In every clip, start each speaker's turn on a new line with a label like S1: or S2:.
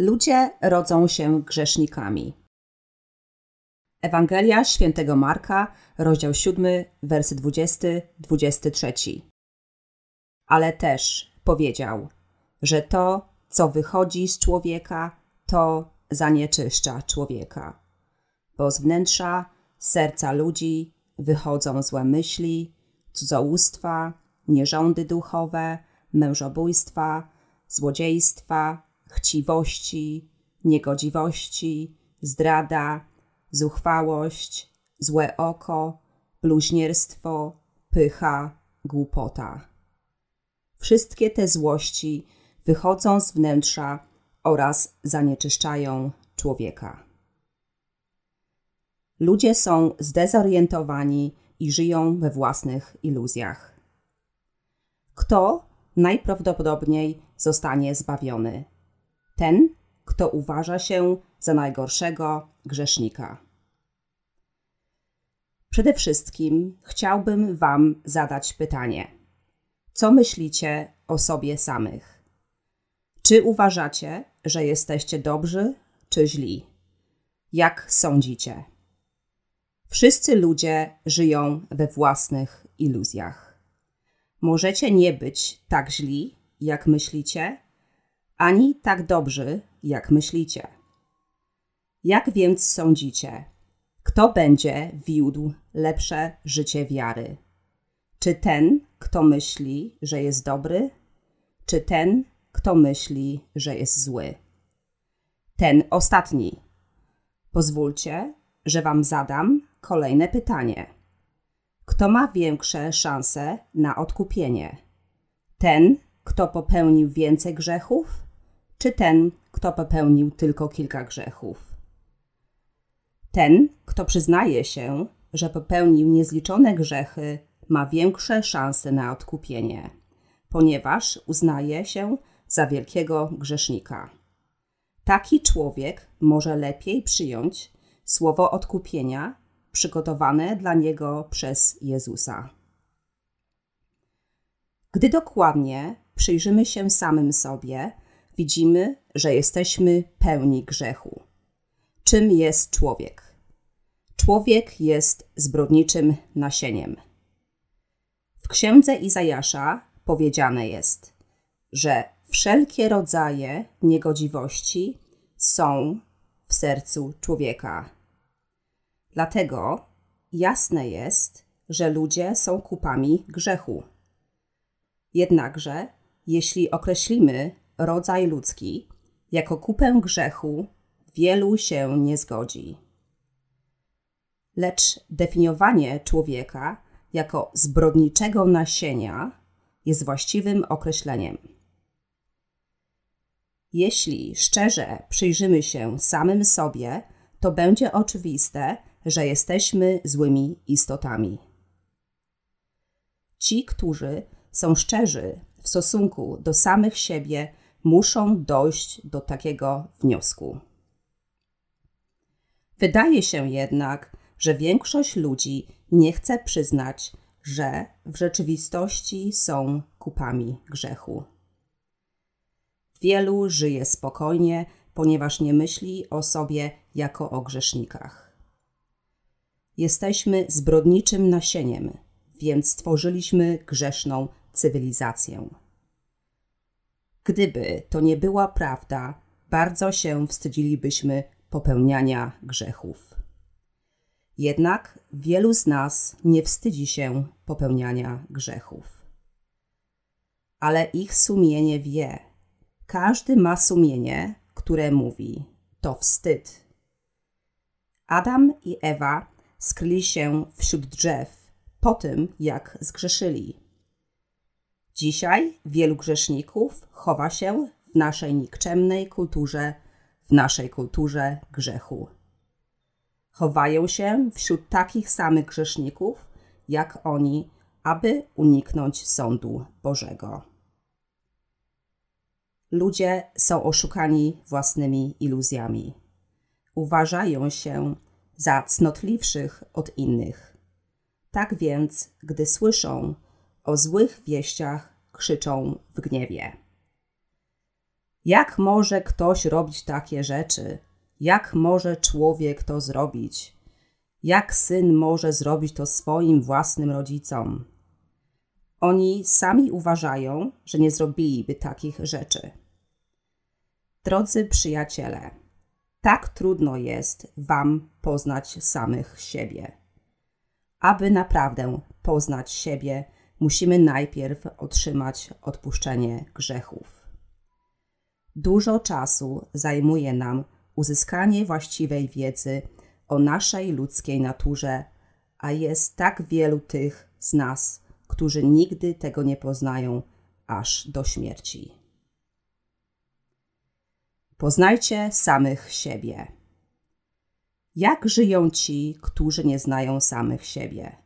S1: Ludzie rodzą się grzesznikami. Ewangelia świętego Marka, rozdział 7, wersy 20-23. Ale też powiedział, że to, co wychodzi z człowieka, to zanieczyszcza człowieka. Bo z wnętrza serca ludzi wychodzą złe myśli, cudzołóstwa, nierządy duchowe, mężobójstwa, złodziejstwa, chciwości, niegodziwości, zdrada, zuchwałość, złe oko, bluźnierstwo, pycha, głupota. Wszystkie te złości wychodzą z wnętrza oraz zanieczyszczają człowieka. Ludzie są zdezorientowani i żyją we własnych iluzjach. Kto najprawdopodobniej zostanie zbawiony? Ten, kto uważa się za najgorszego grzesznika. Przede wszystkim chciałbym Wam zadać pytanie: co myślicie o sobie samych? Czy uważacie, że jesteście dobrzy czy źli? Jak sądzicie? Wszyscy ludzie żyją we własnych iluzjach. Możecie nie być tak źli, jak myślicie, ani tak dobrzy, jak myślicie. Jak więc sądzicie, kto będzie wiódł lepsze życie wiary? Czy ten, kto myśli, że jest dobry, czy ten, kto myśli, że jest zły? Ten ostatni. Pozwólcie, że Wam zadam kolejne pytanie. Kto ma większe szanse na odkupienie? Ten, kto popełnił więcej grzechów, czy ten, kto popełnił tylko kilka grzechów? Ten, kto przyznaje się, że popełnił niezliczone grzechy, ma większe szanse na odkupienie, ponieważ uznaje się za wielkiego grzesznika. Taki człowiek może lepiej przyjąć słowo odkupienia przygotowane dla niego przez Jezusa. Gdy dokładnie przyjrzymy się samym sobie, widzimy, że jesteśmy pełni grzechu. Czym jest człowiek? Człowiek jest zbrodniczym nasieniem. W księdze Izajasza powiedziane jest, że wszelkie rodzaje niegodziwości są w sercu człowieka. Dlatego jasne jest, że ludzie są kupami grzechu. Jednakże, jeśli określimy rodzaj ludzki jako kupę grzechu, wielu się nie zgodzi. Lecz definiowanie człowieka jako zbrodniczego nasienia jest właściwym określeniem. Jeśli szczerze przyjrzymy się samym sobie, to będzie oczywiste, że jesteśmy złymi istotami. Ci, którzy są szczerzy w stosunku do samych siebie, muszą dojść do takiego wniosku. Wydaje się jednak, że większość ludzi nie chce przyznać, że w rzeczywistości są kupami grzechu. Wielu żyje spokojnie, ponieważ nie myśli o sobie jako o grzesznikach. Jesteśmy zbrodniczym nasieniem, więc stworzyliśmy grzeszną cywilizację. Gdyby to nie była prawda, bardzo się wstydzilibyśmy popełniania grzechów. Jednak wielu z nas nie wstydzi się popełniania grzechów. Ale ich sumienie wie. Każdy ma sumienie, które mówi: to wstyd. Adam i Ewa skryli się wśród drzew po tym, jak zgrzeszyli. Dzisiaj wielu grzeszników chowa się w naszej nikczemnej kulturze, w naszej kulturze grzechu. Chowają się wśród takich samych grzeszników jak oni, aby uniknąć sądu Bożego. Ludzie są oszukani własnymi iluzjami. Uważają się za cnotliwszych od innych. Tak więc, gdy słyszą o złych wieściach, krzyczą w gniewie. Jak może ktoś robić takie rzeczy? Jak może człowiek to zrobić? Jak syn może zrobić to swoim własnym rodzicom? Oni sami uważają, że nie zrobiliby takich rzeczy. Drodzy przyjaciele, tak trudno jest Wam poznać samych siebie. Aby naprawdę poznać siebie, musimy najpierw otrzymać odpuszczenie grzechów. Dużo czasu zajmuje nam uzyskanie właściwej wiedzy o naszej ludzkiej naturze, a jest tak wielu tych z nas, którzy nigdy tego nie poznają aż do śmierci. Poznajcie samych siebie. Jak żyją ci, którzy nie znają samych siebie?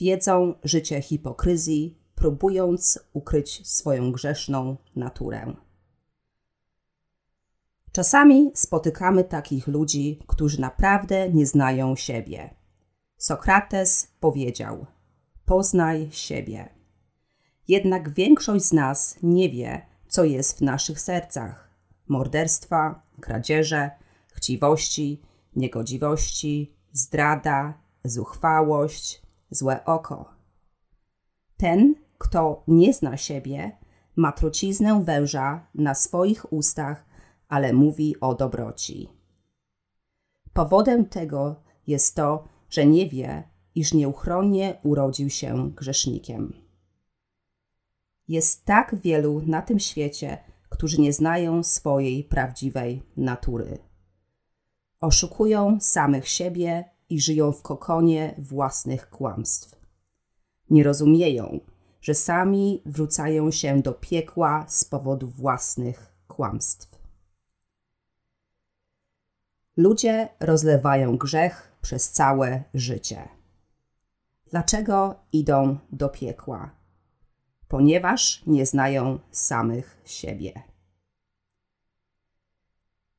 S1: Wiedzą życie hipokryzji, próbując ukryć swoją grzeszną naturę. Czasami spotykamy takich ludzi, którzy naprawdę nie znają siebie. Sokrates powiedział: Poznaj siebie. Jednak większość z nas nie wie, co jest w naszych sercach: morderstwa, kradzieże, chciwości, niegodziwości, zdrada, zuchwałość, złe oko. Ten, kto nie zna siebie, ma truciznę węża na swoich ustach, ale mówi o dobroci. Powodem tego jest to, że nie wie, iż nieuchronnie urodził się grzesznikiem. Jest tak wielu na tym świecie, którzy nie znają swojej prawdziwej natury. Oszukują samych siebie i żyją w kokonie własnych kłamstw. Nie rozumieją, że sami wrzucają się do piekła z powodu własnych kłamstw. Ludzie rozlewają grzech przez całe życie. Dlaczego idą do piekła? Ponieważ nie znają samych siebie.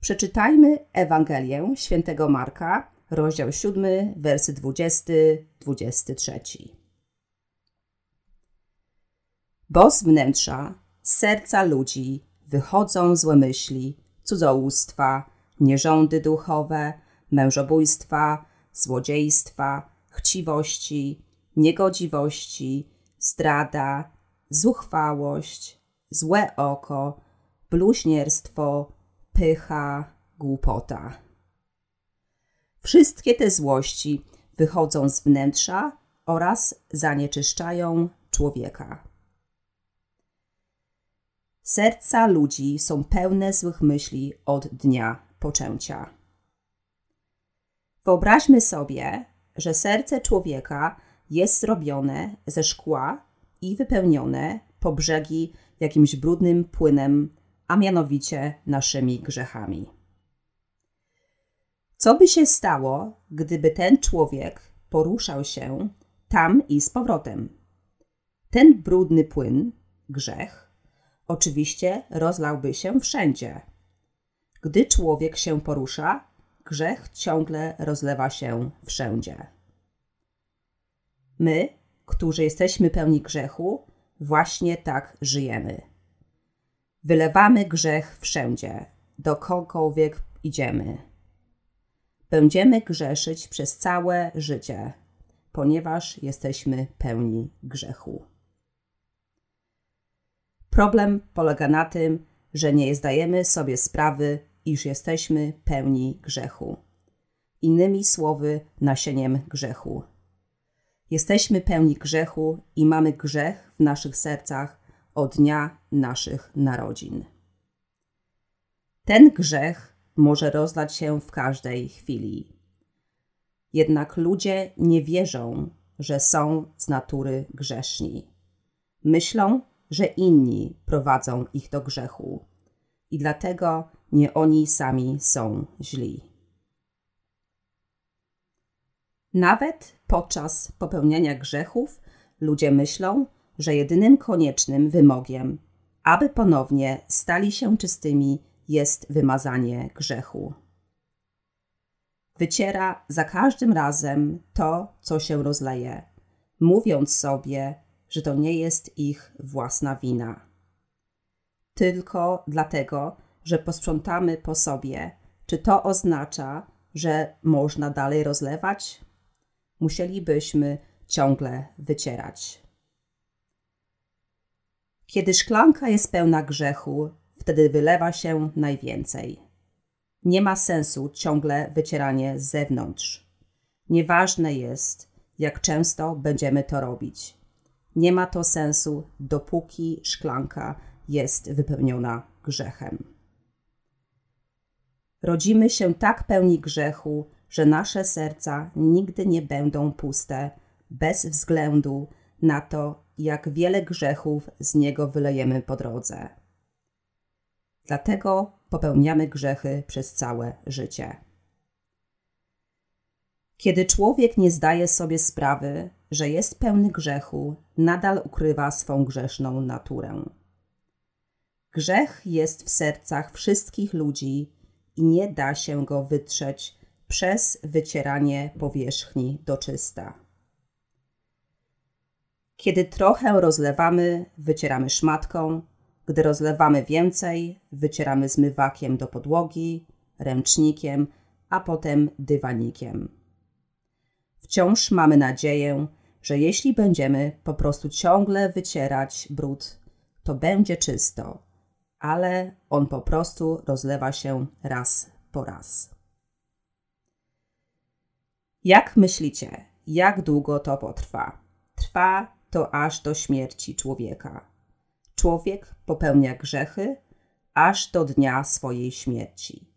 S1: Przeczytajmy Ewangelię świętego Marka, rozdział 7, wersy 20-23. Bo z wnętrza, z serca ludzi wychodzą złe myśli, cudzołóstwa, nierządy duchowe, mężobójstwa, złodziejstwa, chciwości, niegodziwości, zdrada, zuchwałość, złe oko, bluźnierstwo, pycha, głupota. Wszystkie te złości wychodzą z wnętrza oraz zanieczyszczają człowieka. Serca ludzi są pełne złych myśli od dnia poczęcia. Wyobraźmy sobie, że serce człowieka jest zrobione ze szkła i wypełnione po brzegi jakimś brudnym płynem, a mianowicie naszymi grzechami. Co by się stało, gdyby ten człowiek poruszał się tam i z powrotem? Ten brudny płyn, grzech, oczywiście rozlałby się wszędzie. Gdy człowiek się porusza, grzech ciągle rozlewa się wszędzie. My, którzy jesteśmy pełni grzechu, właśnie tak żyjemy. Wylewamy grzech wszędzie, dokądkolwiek idziemy. Będziemy grzeszyć przez całe życie, ponieważ jesteśmy pełni grzechu. Problem polega na tym, że nie zdajemy sobie sprawy, iż jesteśmy pełni grzechu. Innymi słowy, nasieniem grzechu. Jesteśmy pełni grzechu i mamy grzech w naszych sercach od dnia naszych narodzin. Ten grzech może rozlać się w każdej chwili. Jednak ludzie nie wierzą, że są z natury grzeszni. Myślą, że inni prowadzą ich do grzechu i dlatego nie oni sami są źli. Nawet podczas popełniania grzechów ludzie myślą, że jedynym koniecznym wymogiem, aby ponownie stali się czystymi, jest wymazanie grzechu. Wyciera za każdym razem to, co się rozleje, mówiąc sobie, że to nie jest ich własna wina. tylko dlatego, że posprzątamy po sobie, czy to oznacza, że można dalej rozlewać? Musielibyśmy ciągle wycierać. Kiedy szklanka jest pełna grzechu, wtedy wylewa się najwięcej. Nie ma sensu ciągle wycieranie z zewnątrz. Nieważne jest, jak często będziemy to robić. Nie ma to sensu, dopóki szklanka jest wypełniona grzechem. Rodzimy się tak pełni grzechu, że nasze serca nigdy nie będą puste, bez względu na to, jak wiele grzechów z niego wylejemy po drodze. Dlatego popełniamy grzechy przez całe życie. Kiedy człowiek nie zdaje sobie sprawy, że jest pełny grzechu, nadal ukrywa swą grzeszną naturę. Grzech jest w sercach wszystkich ludzi i nie da się go wytrzeć przez wycieranie powierzchni do czysta. Kiedy trochę rozlewamy, wycieramy szmatką, gdy rozlewamy więcej, wycieramy zmywakiem do podłogi, ręcznikiem, a potem dywanikiem. Wciąż mamy nadzieję, że jeśli będziemy po prostu ciągle wycierać brud, to będzie czysto, ale on po prostu rozlewa się raz po raz. Jak myślicie, jak długo to potrwa? Trwa to aż do śmierci człowieka. Człowiek popełnia grzechy aż do dnia swojej śmierci.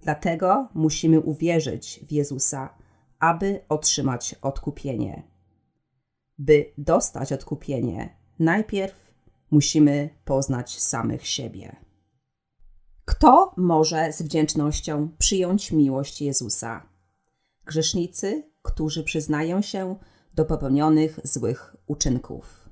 S1: Dlatego musimy uwierzyć w Jezusa, aby otrzymać odkupienie. By dostać odkupienie, najpierw musimy poznać samych siebie. Kto może z wdzięcznością przyjąć miłość Jezusa? Grzesznicy, którzy przyznają się do popełnionych złych uczynków.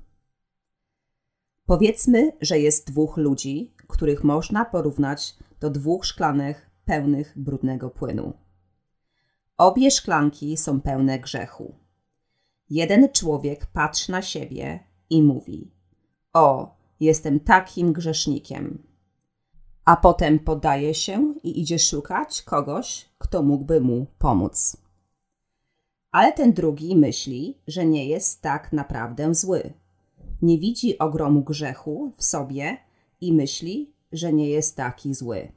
S1: Powiedzmy, że jest dwóch ludzi, których można porównać do dwóch szklanek pełnych brudnego płynu. Obie szklanki są pełne grzechu. Jeden człowiek patrzy na siebie i mówi: O, jestem takim grzesznikiem. A potem podaje się i idzie szukać kogoś, kto mógłby mu pomóc. Ale ten drugi myśli, że nie jest tak naprawdę zły. Nie widzi ogromu grzechu w sobie i myśli, że nie jest taki zły.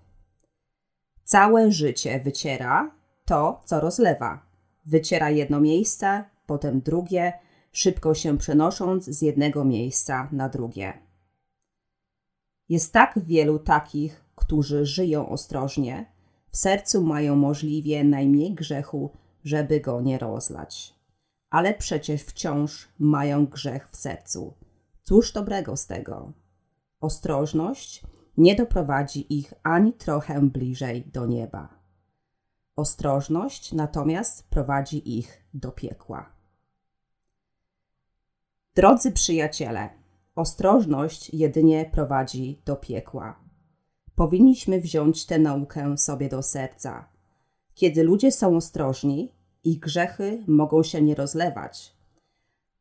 S1: Całe życie wyciera to, co rozlewa. Wyciera jedno miejsce, potem drugie, szybko się przenosząc z jednego miejsca na drugie. Jest tak wielu takich, którzy żyją ostrożnie, w sercu mają możliwie najmniej grzechu, żeby go nie rozlać. Ale przecież wciąż mają grzech w sercu. Cóż dobrego z tego? Ostrożność nie doprowadzi ich ani trochę bliżej do nieba. Ostrożność natomiast prowadzi ich do piekła. Drodzy przyjaciele, ostrożność jedynie prowadzi do piekła. Powinniśmy wziąć tę naukę sobie do serca. Kiedy ludzie są ostrożni, ich grzechy mogą się nie rozlewać,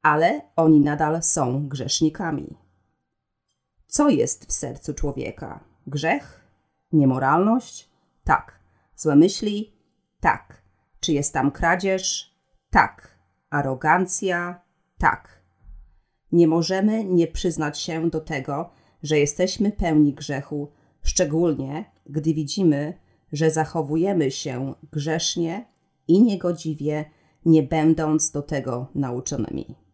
S1: ale oni nadal są grzesznikami. Co jest w sercu człowieka? Grzech? Niemoralność? Tak. Złe myśli? Tak. Czy jest tam kradzież? Tak. Arogancja? Tak. Nie możemy nie przyznać się do tego, że jesteśmy pełni grzechu, szczególnie gdy widzimy, że zachowujemy się grzesznie i niegodziwie, nie będąc do tego nauczonymi.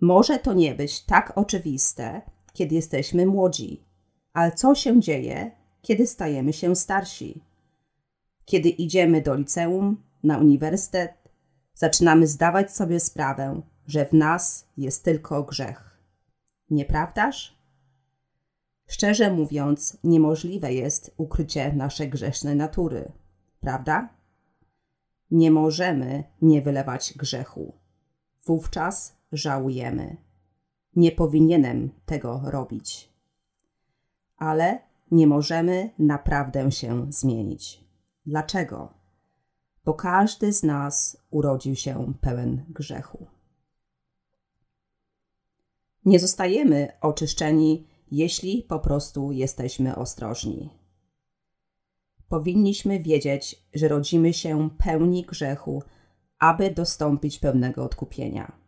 S1: Może to nie być tak oczywiste, kiedy jesteśmy młodzi, ale co się dzieje, kiedy stajemy się starsi? Kiedy idziemy do liceum, na uniwersytet, zaczynamy zdawać sobie sprawę, że w nas jest tylko grzech. Nieprawdaż? Szczerze mówiąc, niemożliwe jest ukrycie naszej grzesznej natury prawda? Nie możemy nie wylewać grzechu. Wówczas żałujemy. Nie powinienem tego robić. Ale nie możemy naprawdę się zmienić. Dlaczego? Bo każdy z nas urodził się pełen grzechu. Nie zostajemy oczyszczeni, jeśli po prostu jesteśmy ostrożni. Powinniśmy wiedzieć, że rodzimy się pełni grzechu, aby dostąpić pełnego odkupienia.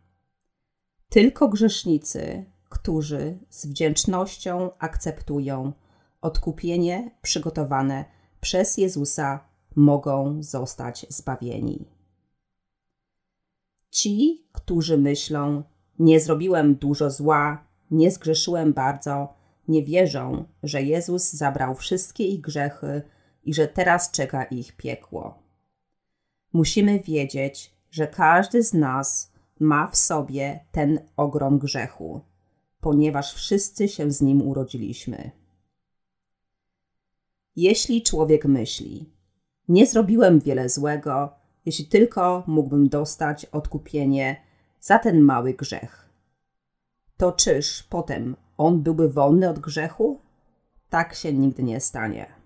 S1: Tylko grzesznicy, którzy z wdzięcznością akceptują odkupienie przygotowane przez Jezusa, mogą zostać zbawieni. Ci, którzy myślą, nie zrobiłem dużo zła, nie zgrzeszyłem bardzo, nie wierzą, że Jezus zabrał wszystkie ich grzechy i że teraz czeka ich piekło. Musimy wiedzieć, że każdy z nas ma w sobie ten ogrom grzechu, ponieważ wszyscy się z nim urodziliśmy. Jeśli człowiek myśli, nie zrobiłem wiele złego, jeśli tylko mógłbym dostać odkupienie za ten mały grzech, to czyż potem on byłby wolny od grzechu? Tak się nigdy nie stanie.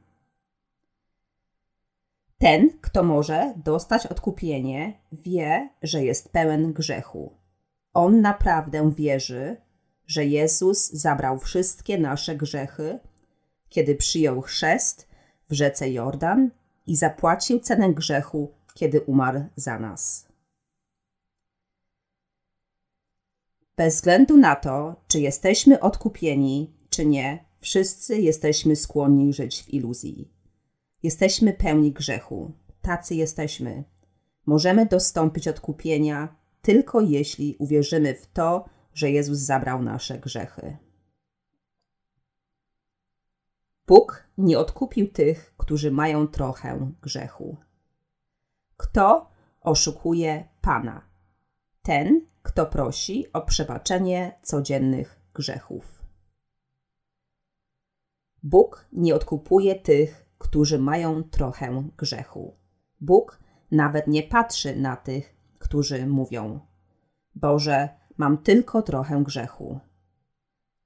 S1: Ten, kto może dostać odkupienie, wie, że jest pełen grzechu. On naprawdę wierzy, że Jezus zabrał wszystkie nasze grzechy, kiedy przyjął chrzest w rzece Jordan i zapłacił cenę grzechu, kiedy umarł za nas. Bez względu na to, czy jesteśmy odkupieni, czy nie, wszyscy jesteśmy skłonni żyć w iluzji. Jesteśmy pełni grzechu. Tacy jesteśmy. Możemy dostąpić odkupienia tylko jeśli uwierzymy w to, że Jezus zabrał nasze grzechy. Bóg nie odkupił tych, którzy mają trochę grzechu. Kto oszukuje Pana? Ten, kto prosi o przebaczenie codziennych grzechów. Bóg nie odkupuje tych, którzy mają trochę grzechu. Bóg nawet nie patrzy na tych, którzy mówią: Boże, mam tylko trochę grzechu.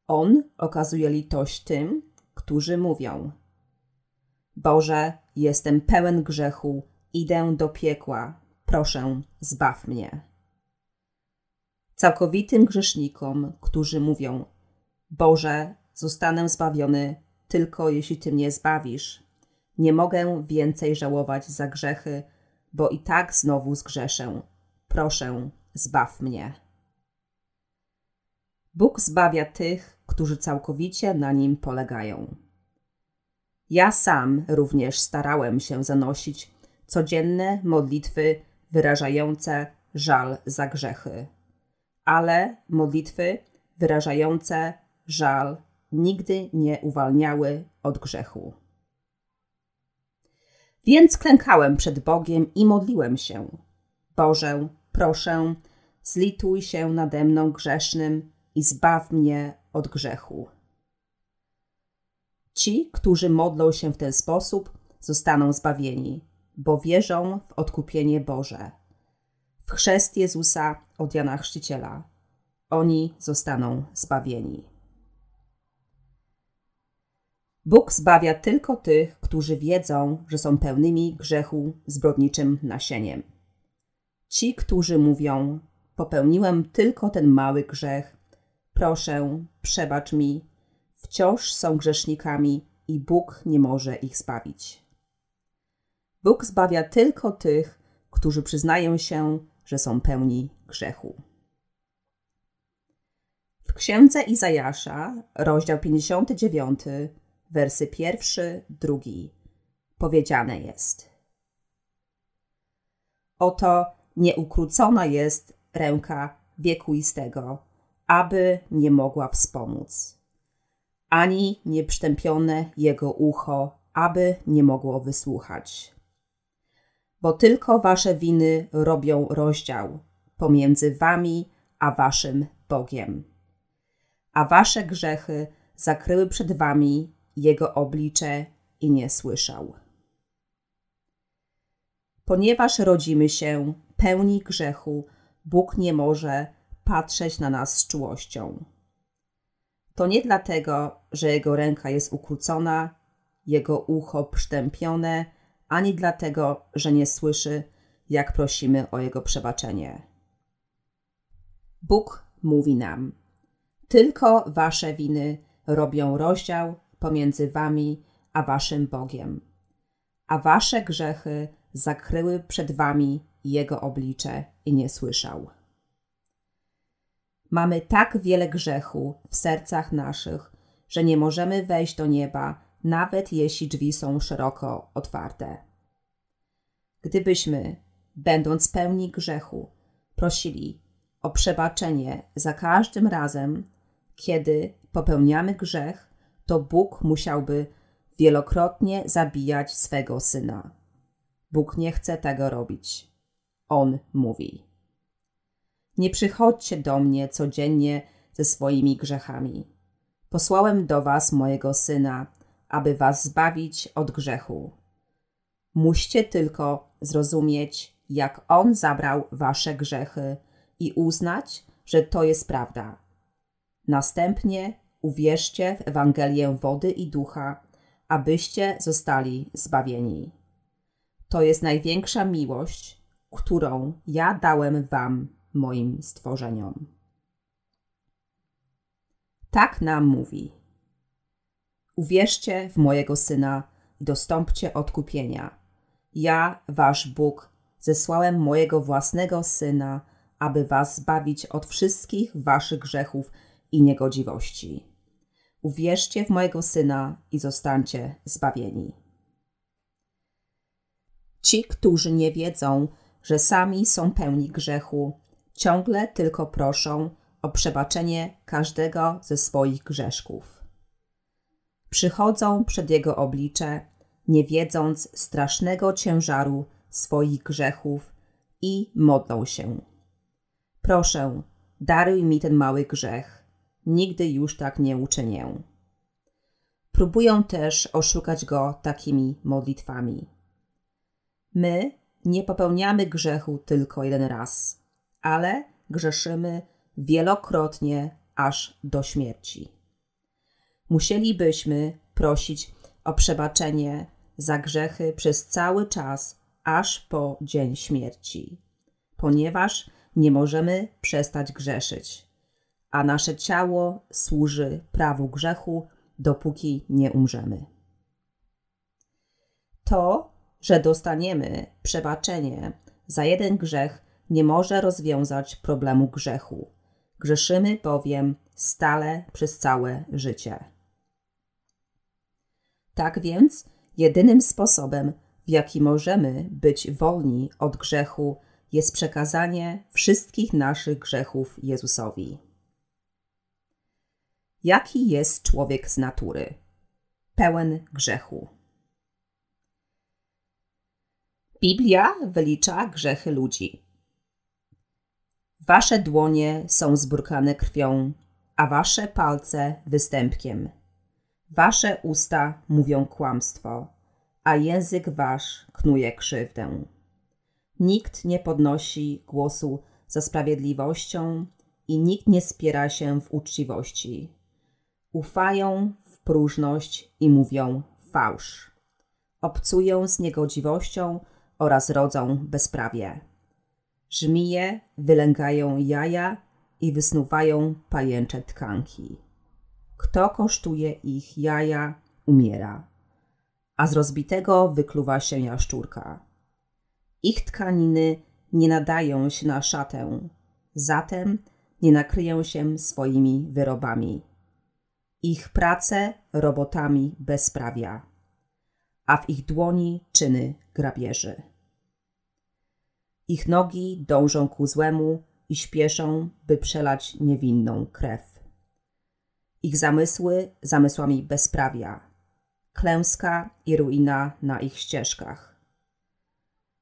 S1: On okazuje litość tym, którzy mówią: Boże, jestem pełen grzechu, idę do piekła, proszę, zbaw mnie. Całkowitym grzesznikom, którzy mówią: Boże, zostanę zbawiony tylko jeśli Ty mnie zbawisz. Nie mogę więcej żałować za grzechy, bo i tak znowu zgrzeszę. Proszę, zbaw mnie. Bóg zbawia tych, którzy całkowicie na nim polegają. Ja sam również starałem się zanosić codzienne modlitwy wyrażające żal za grzechy, ale modlitwy wyrażające żal nigdy nie uwalniały od grzechu. Więc klękałem przed Bogiem i modliłem się: Boże, proszę, zlituj się nade mną grzesznym i zbaw mnie od grzechu. Ci, którzy modlą się w ten sposób, zostaną zbawieni, bo wierzą w odkupienie Boże. W chrzest Jezusa od Jana Chrzciciela. Oni zostaną zbawieni. Bóg zbawia tylko tych, którzy wiedzą, że są pełnymi grzechu zbrodniczym nasieniem. Ci, którzy mówią: Popełniłem tylko ten mały grzech, proszę, przebacz mi, wciąż są grzesznikami i Bóg nie może ich zbawić. Bóg zbawia tylko tych, którzy przyznają się, że są pełni grzechu. W księdze Izajasza, rozdział 59, wersy pierwszy, drugi, powiedziane jest: Oto nieukrócona jest ręka wiekuistego, aby nie mogła wspomóc, ani nieprzytępione jego ucho, aby nie mogło wysłuchać. Bo tylko wasze winy robią rozdział pomiędzy wami a waszym Bogiem. A wasze grzechy zakryły przed wami jego oblicze i nie słyszał. Ponieważ rodzimy się pełni grzechu, Bóg nie może patrzeć na nas z czułością. To nie dlatego, że jego ręka jest ukrócona, jego ucho przytępione, ani dlatego, że nie słyszy, jak prosimy o jego przebaczenie. Bóg mówi nam: Tylko wasze winy robią rozdział pomiędzy wami a waszym Bogiem, a wasze grzechy zakryły przed wami jego oblicze i nie słyszał. Mamy tak wiele grzechu w sercach naszych, że nie możemy wejść do nieba, nawet jeśli drzwi są szeroko otwarte. Gdybyśmy, będąc pełni grzechu, prosili o przebaczenie za każdym razem, kiedy popełniamy grzech, to Bóg musiałby wielokrotnie zabijać swego syna. Bóg nie chce tego robić. On mówi: Nie przychodźcie do mnie codziennie ze swoimi grzechami. Posłałem do was mojego syna, aby was zbawić od grzechu. Musicie tylko zrozumieć, jak on zabrał wasze grzechy i uznać, że to jest prawda. Następnie uwierzcie w Ewangelię wody i ducha, abyście zostali zbawieni. To jest największa miłość, którą ja dałem wam, moim stworzeniom. Tak nam mówi. Uwierzcie w mojego syna i dostąpcie odkupienia. Ja, wasz Bóg, zesłałem mojego własnego syna, aby was zbawić od wszystkich waszych grzechów i niegodziwości. Uwierzcie w mojego syna i zostańcie zbawieni. Ci, którzy nie wiedzą, że sami są pełni grzechu, ciągle tylko proszą o przebaczenie każdego ze swoich grzeszków. Przychodzą przed Jego oblicze, nie wiedząc strasznego ciężaru swoich grzechów i modlą się. Proszę, daruj mi ten mały grzech. Nigdy już tak nie uczynię. Próbują też oszukać go takimi modlitwami. My nie popełniamy grzechu tylko jeden raz, ale grzeszymy wielokrotnie aż do śmierci. Musielibyśmy prosić o przebaczenie za grzechy przez cały czas, aż po dzień śmierci, ponieważ nie możemy przestać grzeszyć, a nasze ciało służy prawu grzechu, dopóki nie umrzemy. To, że dostaniemy przebaczenie za jeden grzech, nie może rozwiązać problemu grzechu. Grzeszymy bowiem stale przez całe życie. Tak więc, jedynym sposobem, w jaki możemy być wolni od grzechu, jest przekazanie wszystkich naszych grzechów Jezusowi. Jaki jest człowiek z natury? Pełen grzechu. Biblia wylicza grzechy ludzi. Wasze dłonie są zbrukane krwią, a wasze palce występkiem. Wasze usta mówią kłamstwo, a język wasz knuje krzywdę. Nikt nie podnosi głosu za sprawiedliwością i nikt nie spiera się w uczciwości. Ufają w próżność i mówią fałsz. Obcują z niegodziwością oraz rodzą bezprawie. Żmije wylęgają jaja i wysnuwają pajęcze tkanki. Kto kosztuje ich jaja, umiera, a z rozbitego wykluwa się jaszczurka. Ich tkaniny nie nadają się na szatę, zatem nie nakryją się swoimi wyrobami. Ich prace robotami bezprawia, a w ich dłoni czyny grabieży. Ich nogi dążą ku złemu i śpieszą, by przelać niewinną krew. Ich zamysły zamysłami bezprawia, klęska i ruina na ich ścieżkach.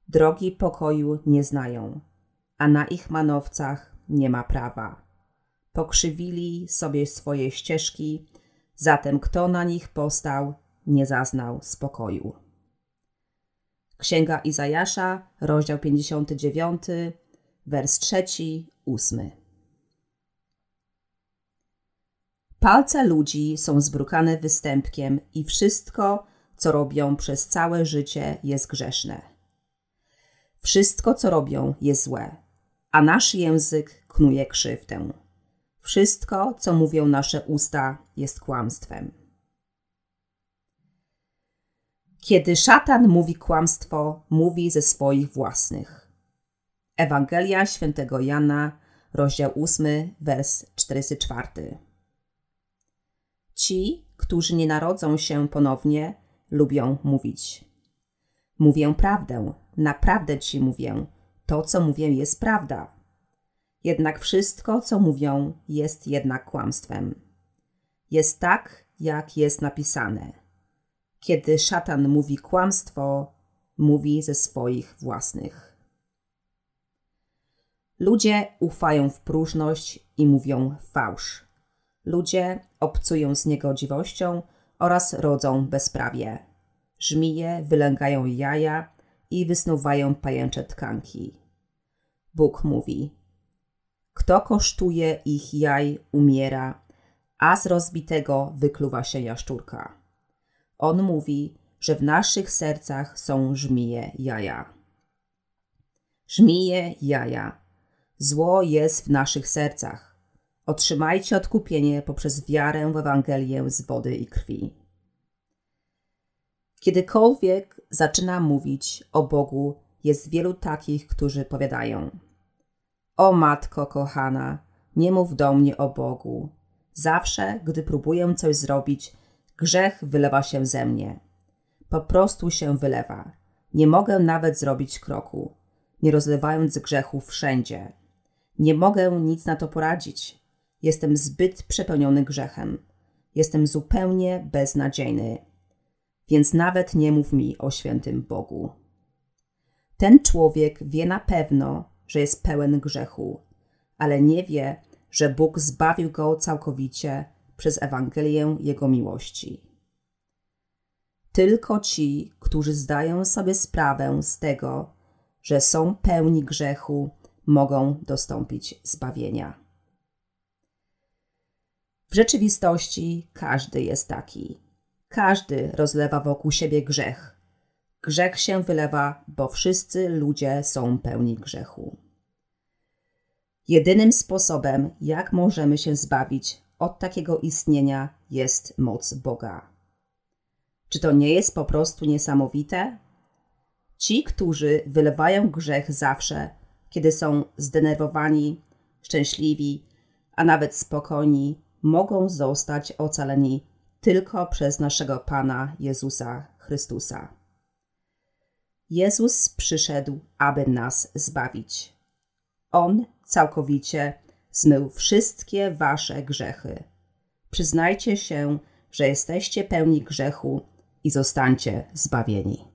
S1: Drogi pokoju nie znają, a na ich manowcach nie ma prawa. Pokrzywili sobie swoje ścieżki, zatem kto na nich postał, nie zaznał spokoju. Księga Izajasza, rozdział 59, wers 3, 8. Palce ludzi są zbrukane występkiem i wszystko, co robią przez całe życie, jest grzeszne. Wszystko, co robią, jest złe, a nasz język knuje krzywdę. Wszystko, co mówią nasze usta, jest kłamstwem. Kiedy szatan mówi kłamstwo, mówi ze swoich własnych. Ewangelia świętego Jana, rozdział 8, wers 44. Ci, którzy nie narodzą się ponownie, lubią mówić. Mówię prawdę, naprawdę ci mówię. To, co mówię, jest prawda. Jednak wszystko, co mówią, jest jednak kłamstwem. Jest tak, jak jest napisane. Kiedy szatan mówi kłamstwo, mówi ze swoich własnych. Ludzie ufają w próżność i mówią fałsz. Ludzie obcują z niegodziwością oraz rodzą bezprawie. Żmije wylęgają jaja i wysnuwają pajęcze tkanki. Bóg mówi: Kto kosztuje ich jaj, umiera, a z rozbitego wykluwa się jaszczurka. On mówi, że w naszych sercach są żmije jaja. Żmije jaja. Zło jest w naszych sercach. Otrzymajcie odkupienie poprzez wiarę w Ewangelię z wody i krwi. Kiedykolwiek zaczyna mówić o Bogu, jest wielu takich, którzy powiadają: O matko kochana, nie mów do mnie o Bogu. Zawsze, gdy próbuję coś zrobić, grzech wylewa się ze mnie. Po prostu się wylewa. Nie mogę nawet zrobić kroku, nie rozlewając grzechów wszędzie. Nie mogę nic na to poradzić. Jestem zbyt przepełniony grzechem. Jestem zupełnie beznadziejny więc nawet nie mów mi o świętym Bogu. Ten człowiek wie na pewno, że jest pełen grzechu, ale nie wie, że Bóg zbawił go całkowicie przez Ewangelię Jego miłości. Tylko ci, którzy zdają sobie sprawę z tego, że są pełni grzechu, mogą dostąpić zbawienia. W rzeczywistości każdy jest taki. Każdy rozlewa wokół siebie grzech. Grzech się wylewa, bo wszyscy ludzie są pełni grzechu. Jedynym sposobem, jak możemy się zbawić od takiego istnienia, jest moc Boga. Czy to nie jest po prostu niesamowite? Ci, którzy wylewają grzech zawsze, kiedy są zdenerwowani, szczęśliwi, a nawet spokojni, mogą zostać ocaleni tylko przez naszego Pana Jezusa Chrystusa. Jezus przyszedł, aby nas zbawić. On całkowicie zmył wszystkie wasze grzechy. Przyznajcie się, że jesteście pełni grzechu i zostańcie zbawieni.